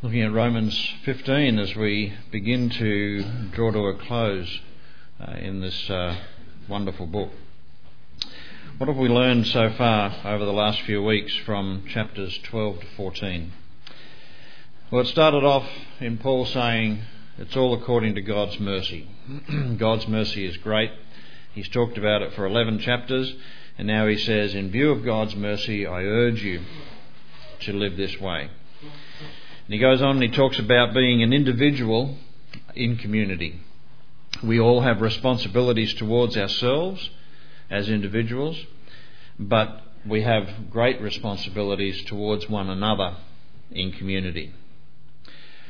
looking at Romans 15 as we begin to draw to a close uh, in this uh, wonderful book. What have we learned so far over the last few weeks from chapters 12 to 14? Well, it started off in Paul saying it's all according to God's mercy. God's mercy is great. He's talked about it for 11 chapters, and now he says, In view of God's mercy, I urge you to live this way. And he goes on and he talks about being an individual in community. We all have responsibilities towards ourselves as individuals, but we have great responsibilities towards one another in community.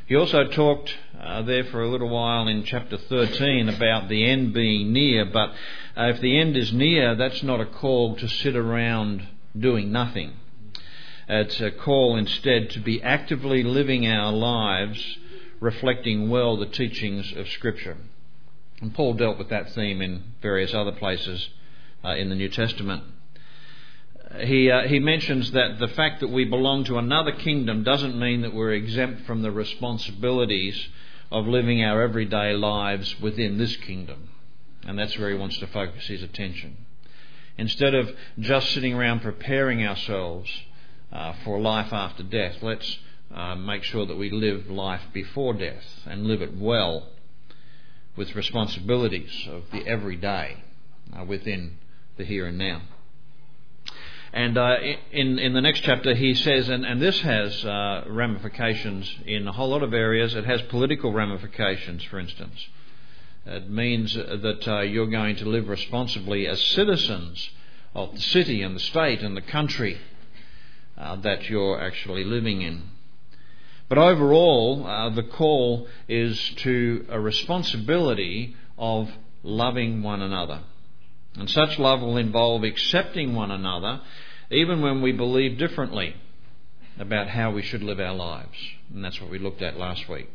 He also talked uh, there for a little while in chapter 13 about the end being near, but uh, if the end is near, that's not a call to sit around doing nothing. It's a call instead to be actively living our lives reflecting well the teachings of Scripture. And Paul dealt with that theme in various other places uh, in the New Testament. He, uh, he mentions that the fact that we belong to another kingdom doesn't mean that we're exempt from the responsibilities of living our everyday lives within this kingdom. And that's where he wants to focus his attention. Instead of just sitting around preparing ourselves uh, for life after death. Let's uh, make sure that we live life before death and live it well with responsibilities of the everyday uh, within the here and now. And uh, in, in the next chapter, he says, and, and this has uh, ramifications in a whole lot of areas. It has political ramifications, for instance. It means that uh, you're going to live responsibly as citizens of the city and the state and the country uh, that you're actually living in. But overall, uh, the call is to a responsibility of loving one another. And such love will involve accepting one another even when we believe differently about how we should live our lives. And that's what we looked at last week.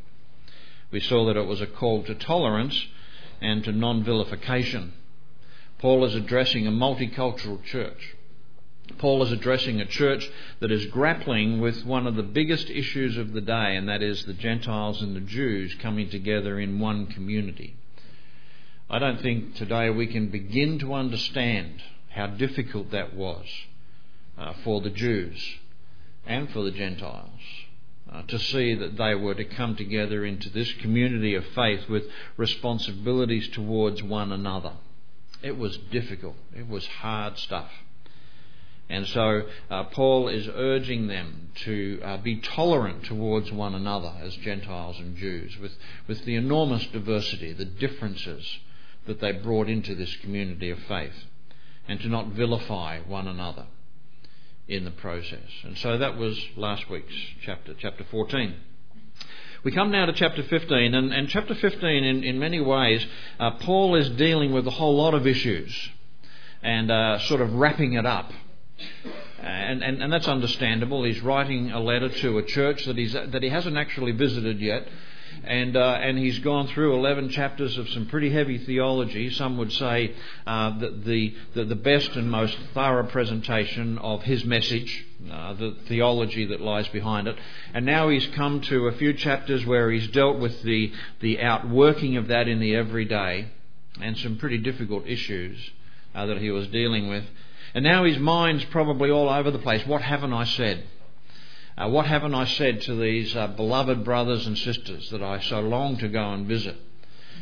We saw that it was a call to tolerance and to non vilification. Paul is addressing a multicultural church. Paul is addressing a church that is grappling with one of the biggest issues of the day, and that is the Gentiles and the Jews coming together in one community. I don't think today we can begin to understand how difficult that was uh, for the Jews and for the Gentiles uh, to see that they were to come together into this community of faith with responsibilities towards one another. It was difficult, it was hard stuff. And so uh, Paul is urging them to uh, be tolerant towards one another as Gentiles and Jews, with, with the enormous diversity, the differences that they brought into this community of faith, and to not vilify one another in the process. And so that was last week's chapter, chapter 14. We come now to chapter 15, and, and chapter 15, in, in many ways, uh, Paul is dealing with a whole lot of issues and uh, sort of wrapping it up and, and, and that's understandable. He's writing a letter to a church that, he's, that he hasn't actually visited yet. And, uh, and he's gone through 11 chapters of some pretty heavy theology. Some would say uh, the, the, the, best and most thorough presentation of his message, uh, the theology that lies behind it. And now he's come to a few chapters where he's dealt with the, the outworking of that in the everyday and some pretty difficult issues uh, that he was dealing with. And now his mind's probably all over the place. What haven't I said? Uh, what haven't I said to these uh, beloved brothers and sisters that I so long to go and visit?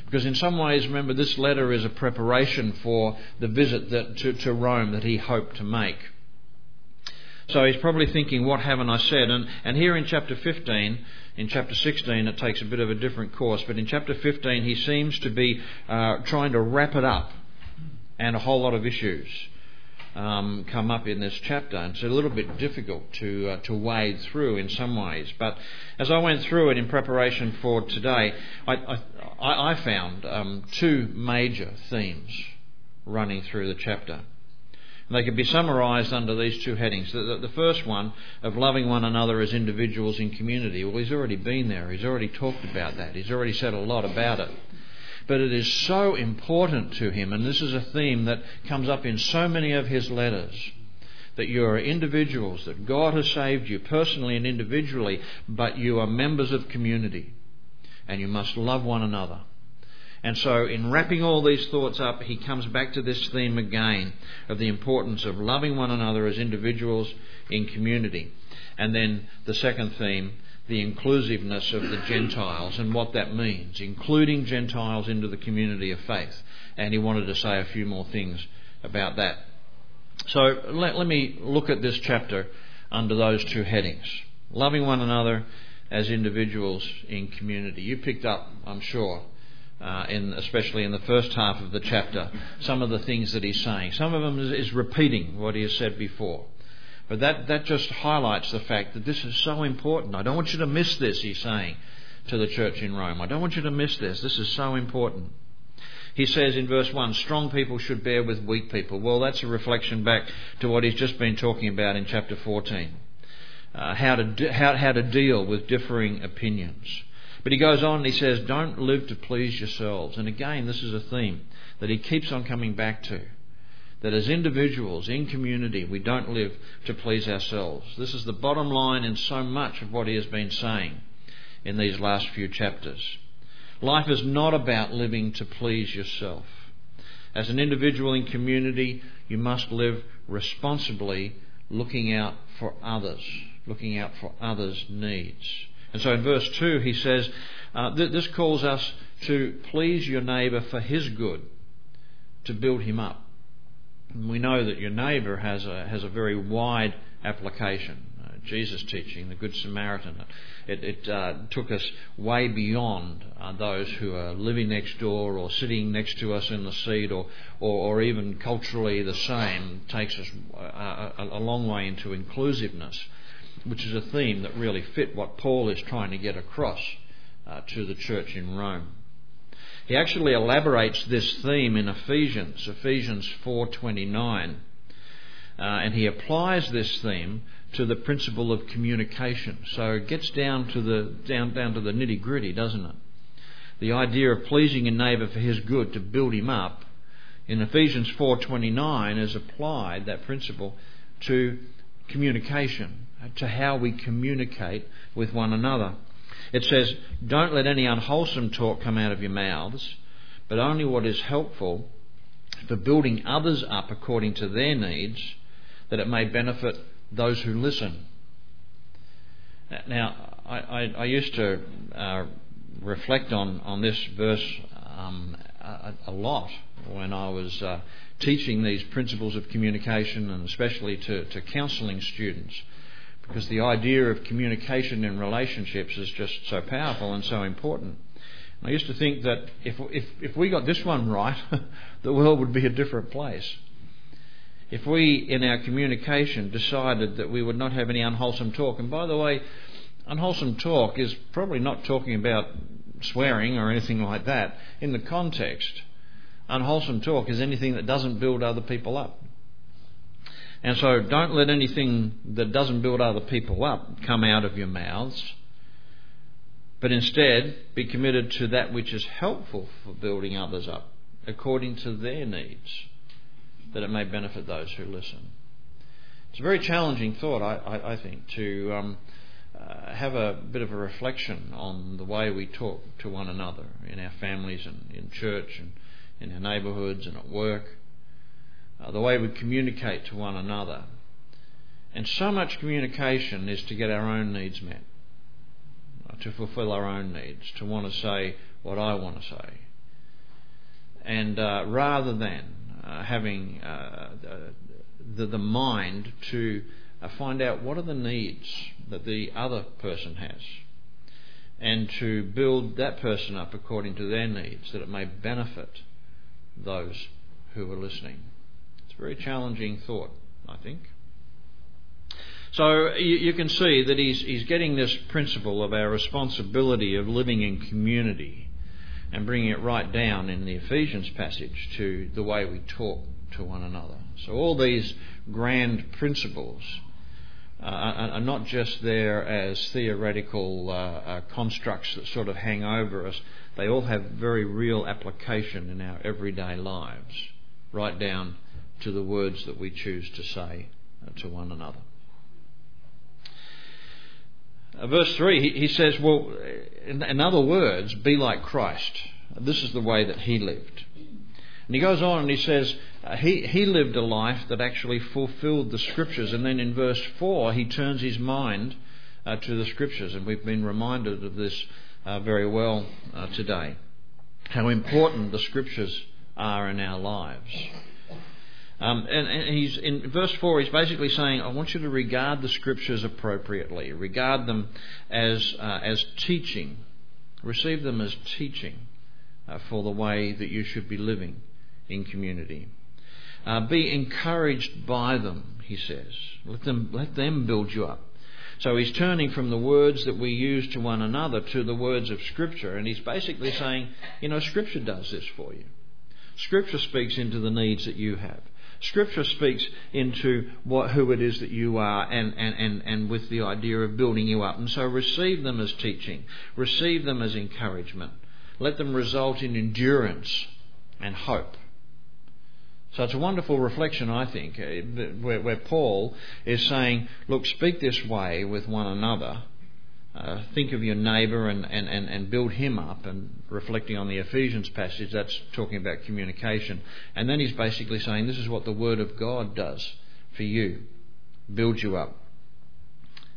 Because in some ways, remember, this letter is a preparation for the visit that, to, to Rome that he hoped to make. So he's probably thinking, what haven't I said? And, and here in chapter 15, in chapter 16, it takes a bit of a different course, but in chapter 15, he seems to be uh, trying to wrap it up and a whole lot of issues um, come up in this chapter. It's a little bit difficult to uh, to wade through in some ways. But as I went through it in preparation for today, I, I, I found um, two major themes running through the chapter. They could be summarised under these two headings. The, the, the, first one of loving one another as individuals in community. Well, he's already been there. He's already talked about that. He's already said a lot about it but it is so important to him, and this is a theme that comes up in so many of his letters, that you are individuals, that God has saved you personally and individually, but you are members of community and you must love one another. And so, in wrapping all these thoughts up, he comes back to this theme again of the importance of loving one another as individuals in community. And then the second theme, the inclusiveness of the Gentiles and what that means, including Gentiles into the community of faith. And he wanted to say a few more things about that. So let, let me look at this chapter under those two headings loving one another as individuals in community. You picked up, I'm sure, uh, in, especially in the first half of the chapter, some of the things that he's saying. Some of them is, is repeating what he has said before. But that, that just highlights the fact that this is so important. I don't want you to miss this, he's saying to the church in Rome. I don't want you to miss this. This is so important. He says in verse 1 strong people should bear with weak people. Well, that's a reflection back to what he's just been talking about in chapter 14. Uh, how, to de- how, how to deal with differing opinions. But he goes on and he says, Don't live to please yourselves. And again, this is a theme that he keeps on coming back to. That as individuals, in community, we don't live to please ourselves. This is the bottom line in so much of what he has been saying in these last few chapters. Life is not about living to please yourself. As an individual in community, you must live responsibly, looking out for others, looking out for others' needs. And so in verse 2, he says, uh, th- This calls us to please your neighbour for his good, to build him up. We know that your neighbour has a, has a very wide application. Uh, Jesus' teaching, the Good Samaritan, it, it uh, took us way beyond uh, those who are living next door or sitting next to us in the seat or, or, or even culturally the same. It takes us a, a, a long way into inclusiveness which is a theme that really fit what Paul is trying to get across uh, to the church in Rome. He actually elaborates this theme in Ephesians, Ephesians 4:29, uh, and he applies this theme to the principle of communication. So it gets down to the down down to the nitty gritty, doesn't it? The idea of pleasing a neighbour for his good to build him up in Ephesians 4:29 is applied that principle to communication to how we communicate with one another. It says, Don't let any unwholesome talk come out of your mouths, but only what is helpful for building others up according to their needs, that it may benefit those who listen. Now, I, I, I used to uh, reflect on, on this verse um, a, a, lot when I was uh, teaching these principles of communication and especially to, to counselling students because the idea of communication in relationships is just so powerful and so important. I used to think that if, if, if we got this one right, the world would be a different place. If we, in our communication, decided that we would not have any unwholesome talk, and by the way, unwholesome talk is probably not talking about swearing or anything like that. In the context, unwholesome talk is anything that doesn't build other people up. And so don't let anything that doesn't build other people up come out of your mouths, but instead be committed to that which is helpful for building others up according to their needs, that it may benefit those who listen. It's a very challenging thought, I, I, I think, to um, uh, have a bit of a reflection on the way we talk to one another in our families and in church and in our neighbourhoods and at work uh, the way we communicate to one another. And so much communication is to get our own needs met, uh, to fulfill our own needs, to want to say what I want to say. And uh, rather than uh, having uh, the, the mind to uh, find out what are the needs that the other person has and to build that person up according to their needs that it may benefit those who are listening. Very challenging thought, I think. So you, you, can see that he's, he's getting this principle of our responsibility of living in community and bringing it right down in the Ephesians passage to the way we talk to one another. So all these grand principles uh, are, are, not just there as theoretical uh, uh, constructs that sort of hang over us. They all have very real application in our everyday lives, right down to the words that we choose to say to one another. Uh, verse 3, he, says, Well, in, other words, be like Christ. This is the way that he lived. And he goes on and he says, uh, he, he lived a life that actually fulfilled the scriptures. And then in verse 4, he turns his mind uh, to the scriptures. And we've been reminded of this uh, very well uh, today. How important the scriptures are in our lives. Um, and, and, he's in verse four. He's basically saying, "I want you to regard the scriptures appropriately. Regard them as uh, as teaching. Receive them as teaching uh, for the way that you should be living in community. Uh, be encouraged by them." He says, "Let them let them build you up." So he's turning from the words that we use to one another to the words of Scripture, and he's basically saying, you know, Scripture does this for you. Scripture speaks into the needs that you have. Scripture speaks into what, who it is that you are and, and, and, and with the idea of building you up. And so receive them as teaching, receive them as encouragement. Let them result in endurance and hope. So it's a wonderful reflection, I think, eh, where, where Paul is saying, look, speak this way with one another uh, think of your neighbour and, and, and, and build him up, and reflecting on the Ephesians passage, that's talking about communication. And then he's basically saying this is what the Word of God does for you build you up,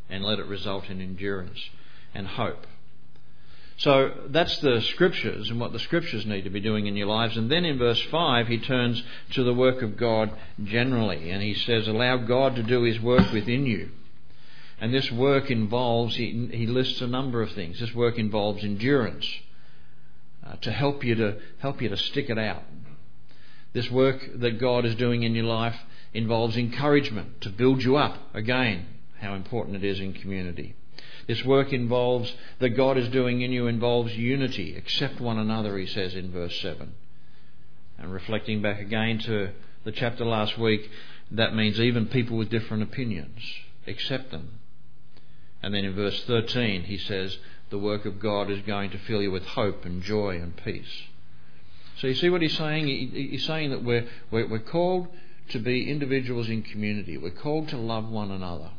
and let it result in endurance and hope. So that's the scriptures and what the scriptures need to be doing in your lives. And then in verse 5, he turns to the work of God generally, and he says, Allow God to do his work within you and this work involves, he, he lists a number of things. This work involves endurance uh, to help you to help you to stick it out. This work that God is doing in your life involves encouragement to build you up again. How important it is in community. This work involves that God is doing in you involves unity. Accept one another, he says in verse 7. And reflecting back again to the chapter last week, that means even people with different opinions. Accept them and then in verse 13, he says, The work of God is going to fill you with hope and joy and peace. So you see what he's saying? He's saying that we're, we're, called to be individuals in community. We're called to love one another.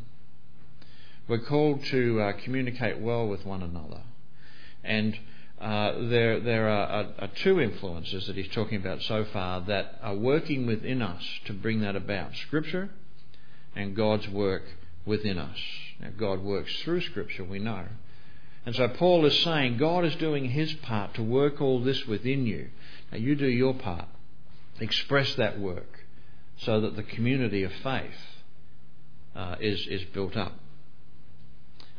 We're called to uh, communicate well with one another. And uh, there, there are, are, are, two influences that he's talking about so far that are working within us to bring that about Scripture and God's work within us. Now, God works through Scripture, we know. And so Paul is saying God is doing his part to work all this within you. Now, you do your part. Express that work so that the community of faith uh, is, is built up.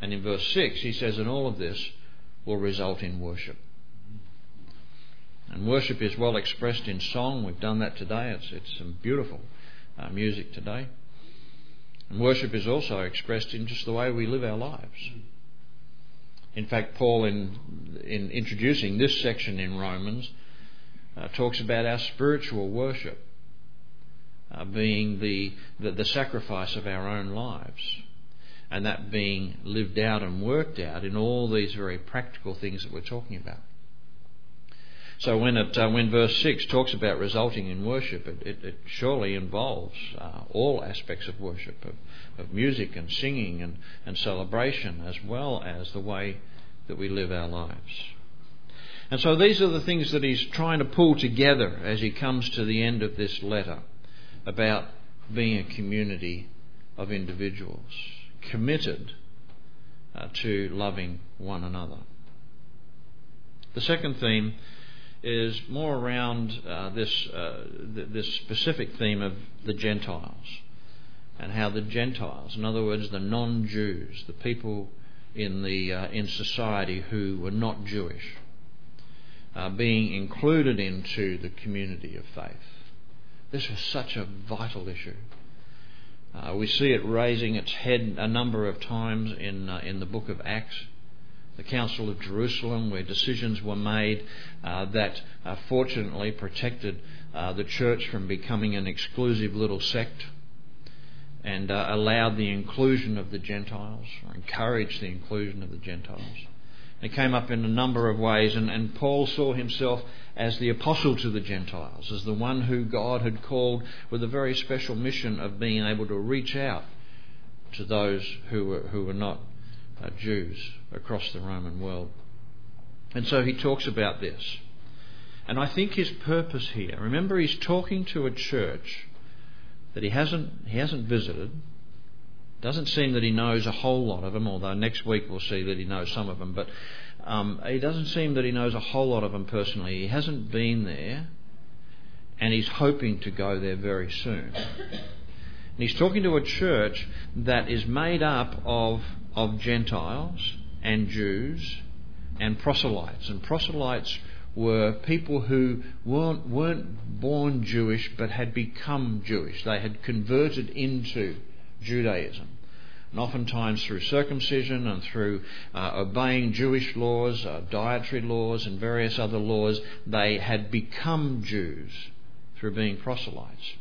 And in verse 6, he says, and all of this will result in worship. And worship is well expressed in song. We've done that today. It's, it's some beautiful uh, music today. And worship is also expressed in just the way we live our lives. In fact, Paul, in, in introducing this section in Romans, uh, talks about our spiritual worship uh, being the, the, the sacrifice of our own lives, and that being lived out and worked out in all these very practical things that we're talking about. So when it uh, when verse six talks about resulting in worship, it, it, it surely involves uh, all aspects of worship, of, of music and singing and, and celebration, as well as the way that we live our lives. And so these are the things that he's trying to pull together as he comes to the end of this letter about being a community of individuals committed uh, to loving one another. The second theme is more around uh, this, uh, th- this specific theme of the Gentiles and how the Gentiles, in other words, the non Jews, the people in, the, uh, in society who were not Jewish, are being included into the community of faith. This was such a vital issue. Uh, we see it raising its head a number of times in, uh, in the book of Acts the Council of Jerusalem, where decisions were made uh, that uh, fortunately protected uh, the church from becoming an exclusive little sect and uh, allowed the inclusion of the Gentiles, or encouraged the inclusion of the Gentiles. It came up in a number of ways, and, and Paul saw himself as the apostle to the Gentiles, as the one who God had called with a very special mission of being able to reach out to those who were, who were not uh, Jews across the Roman world. And so he talks about this. And I think his purpose here, remember, he's talking to a church that he hasn't, he hasn't visited. Doesn't seem that he knows a whole lot of them, although next week we'll see that he knows some of them. But um, it doesn't seem that he knows a whole lot of them personally. He hasn't been there, and he's hoping to go there very soon. And he's talking to a church that is made up of, of Gentiles and Jews and proselytes. And proselytes were people who weren't, weren't born Jewish but had become Jewish. They had converted into Judaism. And oftentimes through circumcision and through uh, obeying Jewish laws, uh, dietary laws, and various other laws, they had become Jews through being proselytes.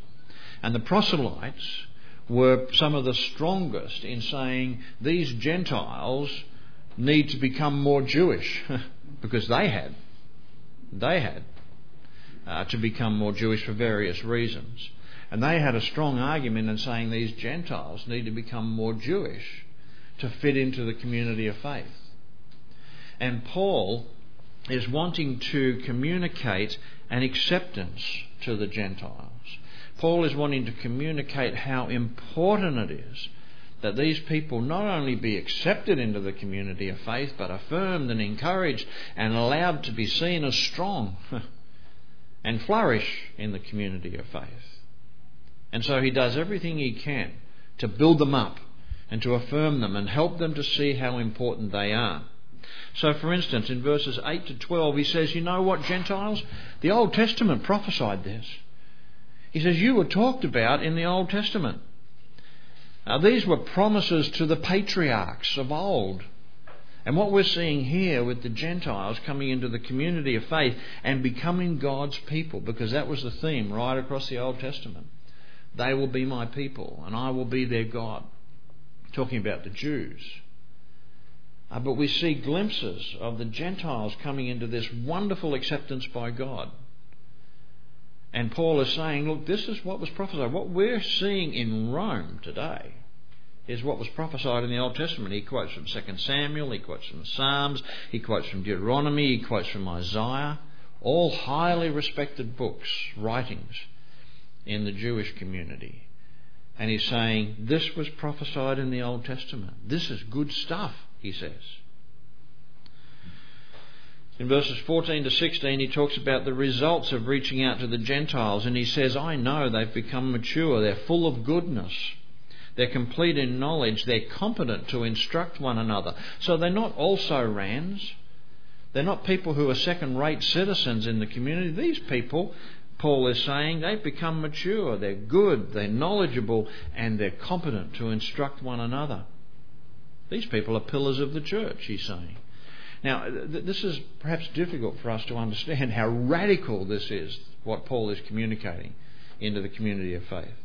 And the proselytes were some of the strongest in saying these Gentiles need to become more Jewish because they had. They had uh, to become more Jewish for various reasons. And they had a strong argument in saying these Gentiles need to become more Jewish to fit into the community of faith. And Paul is wanting to communicate an acceptance to the Gentiles. Paul is wanting to communicate how important it is that these people not only be accepted into the community of faith, but affirmed and encouraged and allowed to be seen as strong and flourish in the community of faith. And so he does everything he can to build them up and to affirm them and help them to see how important they are. So, for instance, in verses 8 to 12, he says, You know what, Gentiles? The Old Testament prophesied this. He says, You were talked about in the Old Testament. Now, these were promises to the patriarchs of old. And what we're seeing here with the Gentiles coming into the community of faith and becoming God's people, because that was the theme right across the Old Testament. They will be my people, and I will be their God. Talking about the Jews. Uh, but we see glimpses of the Gentiles coming into this wonderful acceptance by God. And Paul is saying, look, this is what was prophesied. What we're seeing in Rome today is what was prophesied in the Old Testament. He quotes from 2 Samuel, he quotes from the Psalms, he quotes from Deuteronomy, he quotes from Isaiah, all highly respected books, writings in the Jewish community. And he's saying, this was prophesied in the Old Testament. This is good stuff, he says. In verses 14 to 16, he talks about the results of reaching out to the Gentiles, and he says, I know they've become mature, they're full of goodness, they're complete in knowledge, they're competent to instruct one another. So they're not also rands. They're not people who are second rate citizens in the community. These people, Paul is saying, they've become mature, they're good, they're knowledgeable, and they're competent to instruct one another. These people are pillars of the church, he's saying. Now, th- this is perhaps difficult for us to understand how radical this is, what Paul is communicating into the community of faith.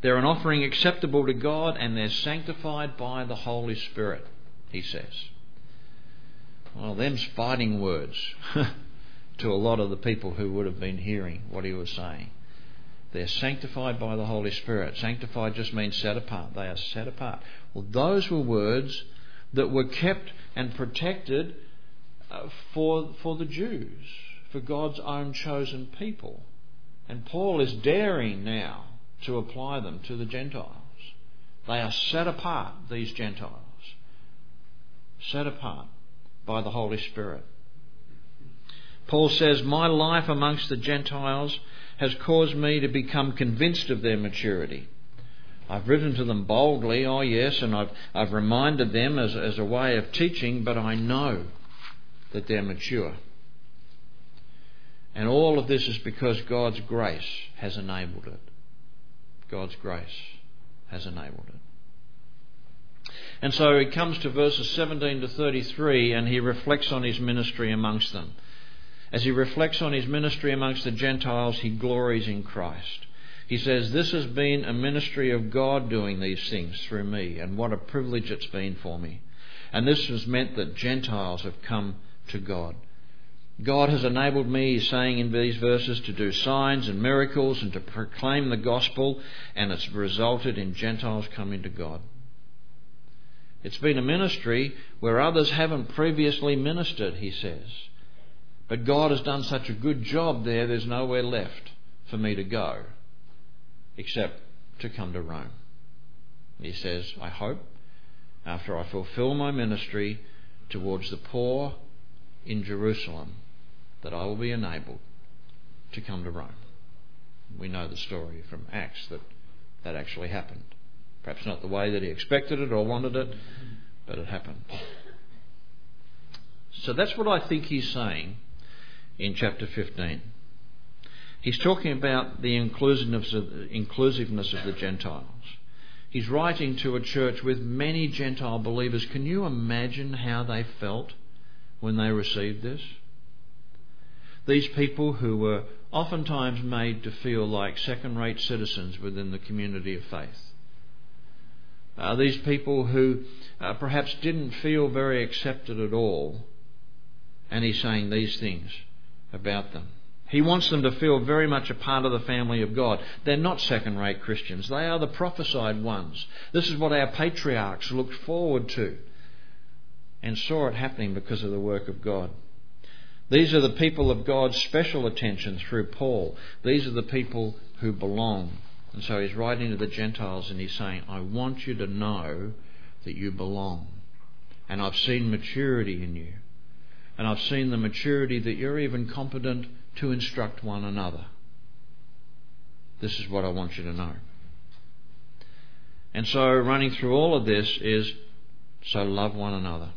They're an offering acceptable to God and they're sanctified by the Holy Spirit, he says. Well, them's fighting words to a lot of the people who would have been hearing what he was saying. They're sanctified by the Holy Spirit. Sanctified just means set apart. They are set apart. Well, those were words that were kept and protected uh, for, for the Jews, for God's own chosen people. And Paul is daring now to apply them to the Gentiles. They are set apart, these Gentiles, set apart by the Holy Spirit. Paul says, My life amongst the Gentiles has caused me to become convinced of their maturity. I've written to them boldly, oh yes, and I've, I've reminded them as, as a way of teaching, but I know that they're mature. And all of this is because God's grace has enabled it. God's grace has enabled it. And so he comes to verses 17 to 33 and he reflects on his ministry amongst them. As he reflects on his ministry amongst the Gentiles, he glories in Christ. He says, This has been a ministry of God doing these things through me, and what a privilege it's been for me. And this has meant that Gentiles have come to God. God has enabled me, he's saying in these verses, to do signs and miracles and to proclaim the gospel, and it's resulted in Gentiles coming to God. It's been a ministry where others haven't previously ministered, he says. But God has done such a good job there, there's nowhere left for me to go except to come to Rome. He says, I hope, after I fulfill my ministry towards the poor in Jerusalem, that I will be enabled to come to Rome. We know the story from Acts that that actually happened. Perhaps not the way that he expected it or wanted it, but it happened. So that's what I think he's saying in chapter 15. He's talking about the inclusiveness of, the Gentiles. He's writing to a church with many Gentile believers. Can you imagine how they felt when they received this? These people who were oftentimes made to feel like second rate citizens within the community of faith. Uh, these people who uh, perhaps didn't feel very accepted at all. And he's saying these things about them. He wants them to feel very much a part of the family of God. They're not second rate Christians, they are the prophesied ones. This is what our patriarchs looked forward to and saw it happening because of the work of God. These are the people of God's special attention through Paul. These are the people who belong. And so he's writing to the Gentiles and he's saying, I want you to know that you belong. And I've seen maturity in you. And I've seen the maturity that you're even competent to instruct one another. This is what I want you to know. And so, running through all of this is so love one another.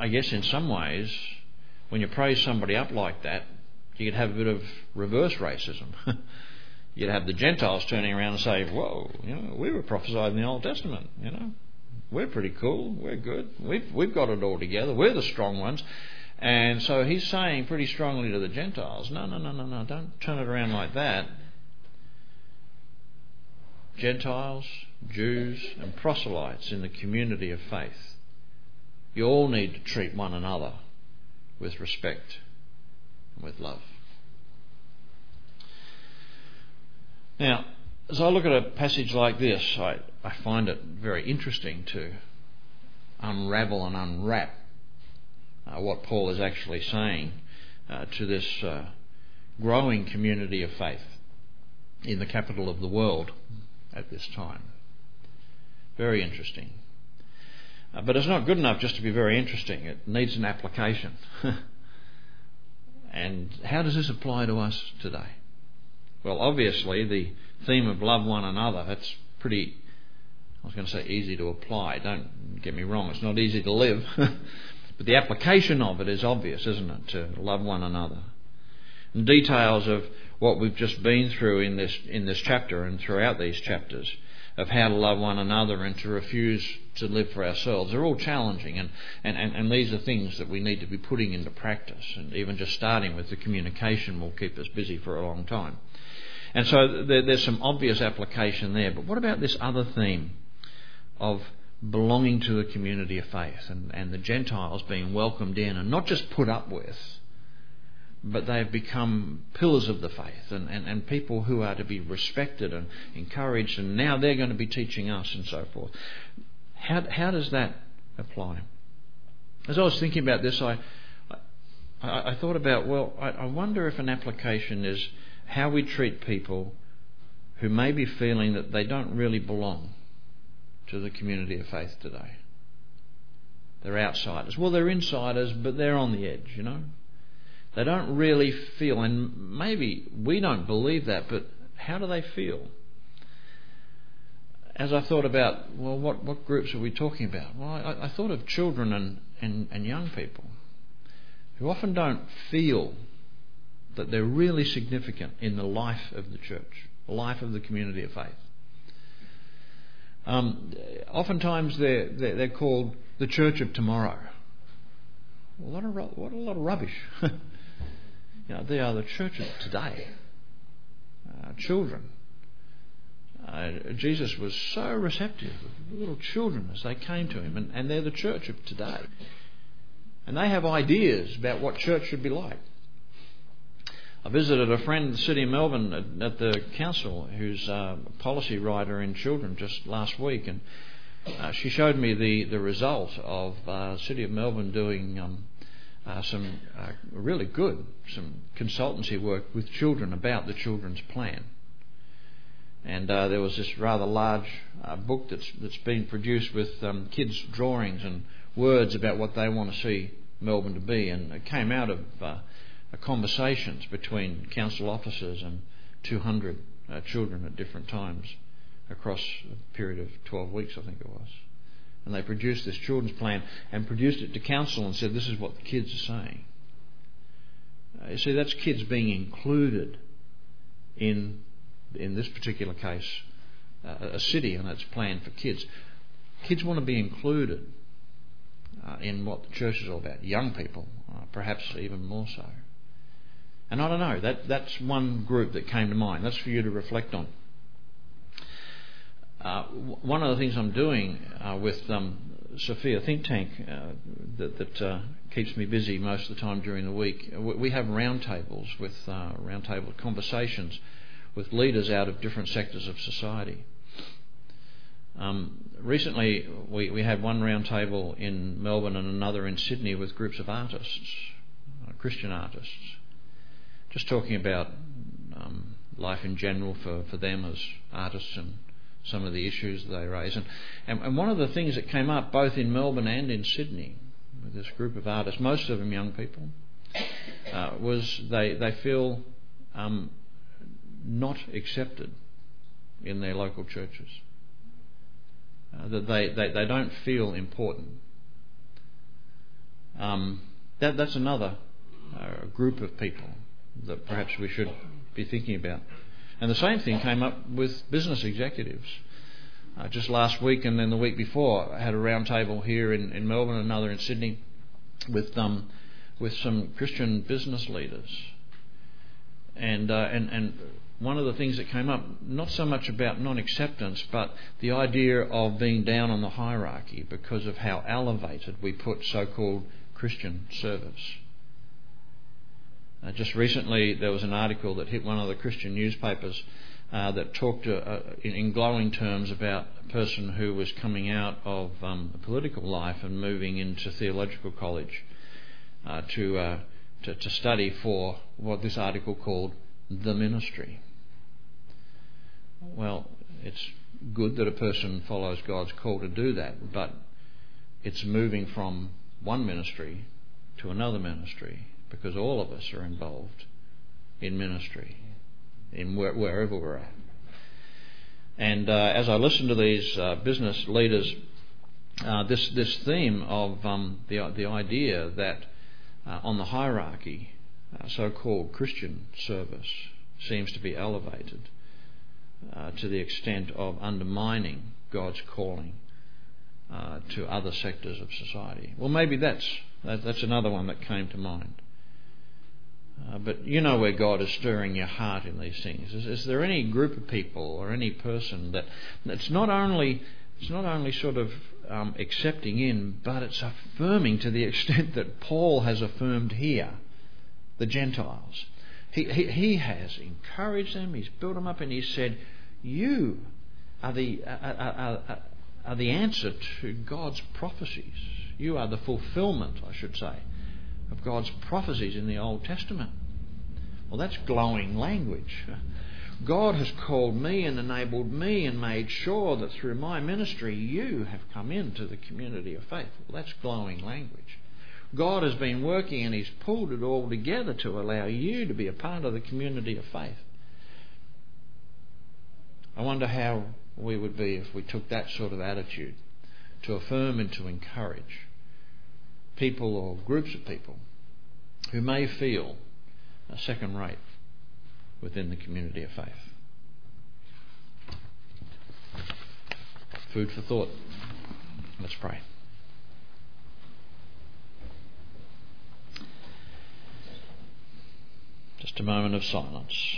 I guess in some ways, when you praise somebody up like that, you could have a bit of reverse racism. You'd have the Gentiles turning around and say, "Whoa, you know, we were prophesied in the Old Testament. You know, we're pretty cool. We're good. We've we've got it all together. We're the strong ones." And so he's saying pretty strongly to the Gentiles, "No, no, no, no, no. Don't turn it around like that." Gentiles, Jews, and proselytes in the community of faith you all need to treat one another with respect and with love. Now, as I look at a passage like this, I, I find it very interesting to unravel and unwrap what Paul is actually saying uh, to this uh, growing community of faith in the capital of the world at this time. Very interesting. Uh, but it's not good enough just to be very interesting. It needs an application. and how does this apply to us today? Well, obviously, the theme of love one another, that's pretty, I was going to say easy to apply. Don't get me wrong, it's not easy to live. but the application of it is obvious, isn't it? To love one another. And details of what we've just been through in this, in this chapter and throughout these chapters of how to love one another and to refuse to live for ourselves. They're all challenging, and, and, and, and these are things that we need to be putting into practice. And even just starting with the communication will keep us busy for a long time. And so there, there's some obvious application there. But what about this other theme of belonging to a community of faith and, and the Gentiles being welcomed in and not just put up with? but they've become pillars of the faith and, and, and people who are to be respected and encouraged, and now they're going to be teaching us and so forth. How, how does that apply? As I was thinking about this, I, I, I thought about, well, I, I wonder if an application is how we treat people who may be feeling that they don't really belong to the community of faith today. They're outsiders. Well, they're insiders, but they're on the edge, you know. They don't really feel, and maybe we don't believe that, but how do they feel? As I thought about, well, what, what groups are we talking about? Well, I, I thought of children and, and, and young people who often don't feel that they're really significant in the life of the church, the life of the community of faith. Um, oftentimes they're, they're, called the church of tomorrow. What a, what a lot of rubbish. You know, they are the church of today. Uh, children. uh, Jesus was so receptive of little children as they came to him, and, and they're the church of today. And they have ideas about what church should be like. I visited a friend in the city of Melbourne at, the council who's a policy writer in children just last week, and uh, she showed me the, the result of uh, City of Melbourne doing um, uh, some uh, really good, some consultancy work with children about the children's plan. And uh, there was this rather large uh, book that's that's been produced with um, kids' drawings and words about what they want to see Melbourne to be, and it came out of conversations between council officers and 200 uh, children at different times across a period of 12 weeks, I think it was. And they produced this children's plan and produced it to council and said, This is what the kids are saying. Uh, you see, that's kids being included in, in this particular case, uh, a city and its plan for kids. Kids want to be included uh, in what the church is all about. Young people, uh, perhaps even more so. And I don't know, that, that's one group that came to mind. That's for you to reflect on. Uh, one of the things I'm doing uh, with um, Sophia Think Tank uh, that, that uh, keeps me busy most of the time during the week, we have roundtables with uh, roundtable conversations with leaders out of different sectors of society. Um, recently, we, we had one roundtable in Melbourne and another in Sydney with groups of artists, uh, Christian artists, just talking about um, life in general for, for them as artists and some of the issues they raise. And, and, and one of the things that came up both in Melbourne and in Sydney with this group of artists, most of them young people, uh, was they, they feel um, not accepted in their local churches. Uh, that they, they, they don't feel important. Um, that, that's another uh, group of people that perhaps we should be thinking about. And the same thing came up with business executives. Uh, just last week and then the week before, I had a roundtable here in, in Melbourne, another in Sydney, with um, with some Christian business leaders. And uh, and and one of the things that came up, not so much about non-acceptance, but the idea of being down on the hierarchy because of how elevated we put so-called Christian service. Uh, just recently, there was an article that hit one of the Christian newspapers uh, that talked uh, in, in, glowing terms about a person who was coming out of um, political life and moving into theological college uh, to, uh, to, to study for what this article called the ministry. Well, it's good that a person follows God's call to do that, but it's moving from one ministry to another ministry because all of us are involved in ministry, in where, wherever we're at. And uh, as I listen to these uh, business leaders, uh, this this theme of um, the the idea that uh, on the hierarchy, uh, so-called Christian service seems to be elevated uh, to the extent of undermining God's calling to other sectors of society. Well, maybe that's that's another one that came to mind. Uh, but you know where God is stirring your heart in these things. Is, is, there any group of people or any person that it's not only it's not only sort of um, accepting in, but it's affirming to the extent that Paul has affirmed here, the Gentiles. He, he, he has encouraged them. He's built them up, and he said, "You are the are, are, are the answer to God's prophecies. You are the fulfilment, I should say." Of God's prophecies in the Old Testament. Well, that's glowing language. God has called me and enabled me and made sure that through my ministry you have come into the community of faith. Well, that's glowing language. God has been working and He's pulled it all together to allow you to be a part of the community of faith. I wonder how we would be if we took that sort of attitude to affirm and to encourage people or groups of people who may feel second rate within the community of faith. Food for thought. Let's pray. Just a moment of silence.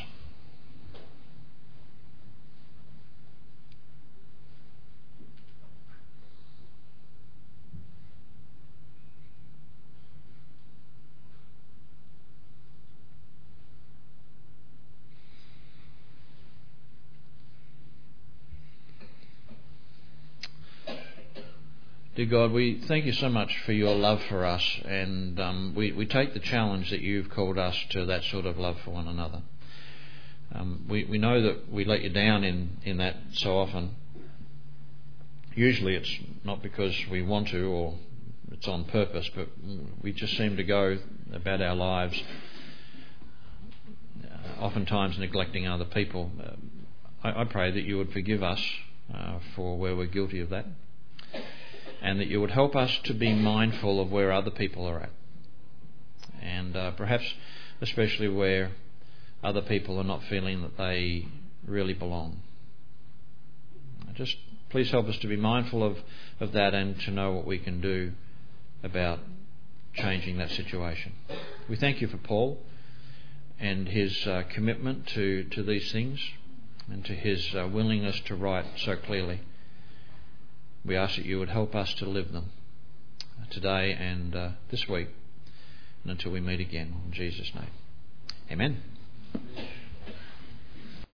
Dear God, we thank you so much for your love for us, and um, we, we take the challenge that you've called us to that sort of love for one another. Um, we, we know that we let you down in, in that so often. Usually it's not because we want to or it's on purpose, but we just seem to go about our lives, uh, oftentimes neglecting other people. Uh, I, I, pray that you would forgive us uh, for where we're guilty of that and that you would help us to be mindful of where other people are at. And uh, perhaps especially where other people are not feeling that they really belong. Just please help us to be mindful of, of that and to know what we can do about changing that situation. We thank you for Paul and his uh, commitment to, to these things and to his uh, willingness to write so clearly. We ask that you would help us to live them today and uh, this week and until we meet again. In Jesus' name. Amen.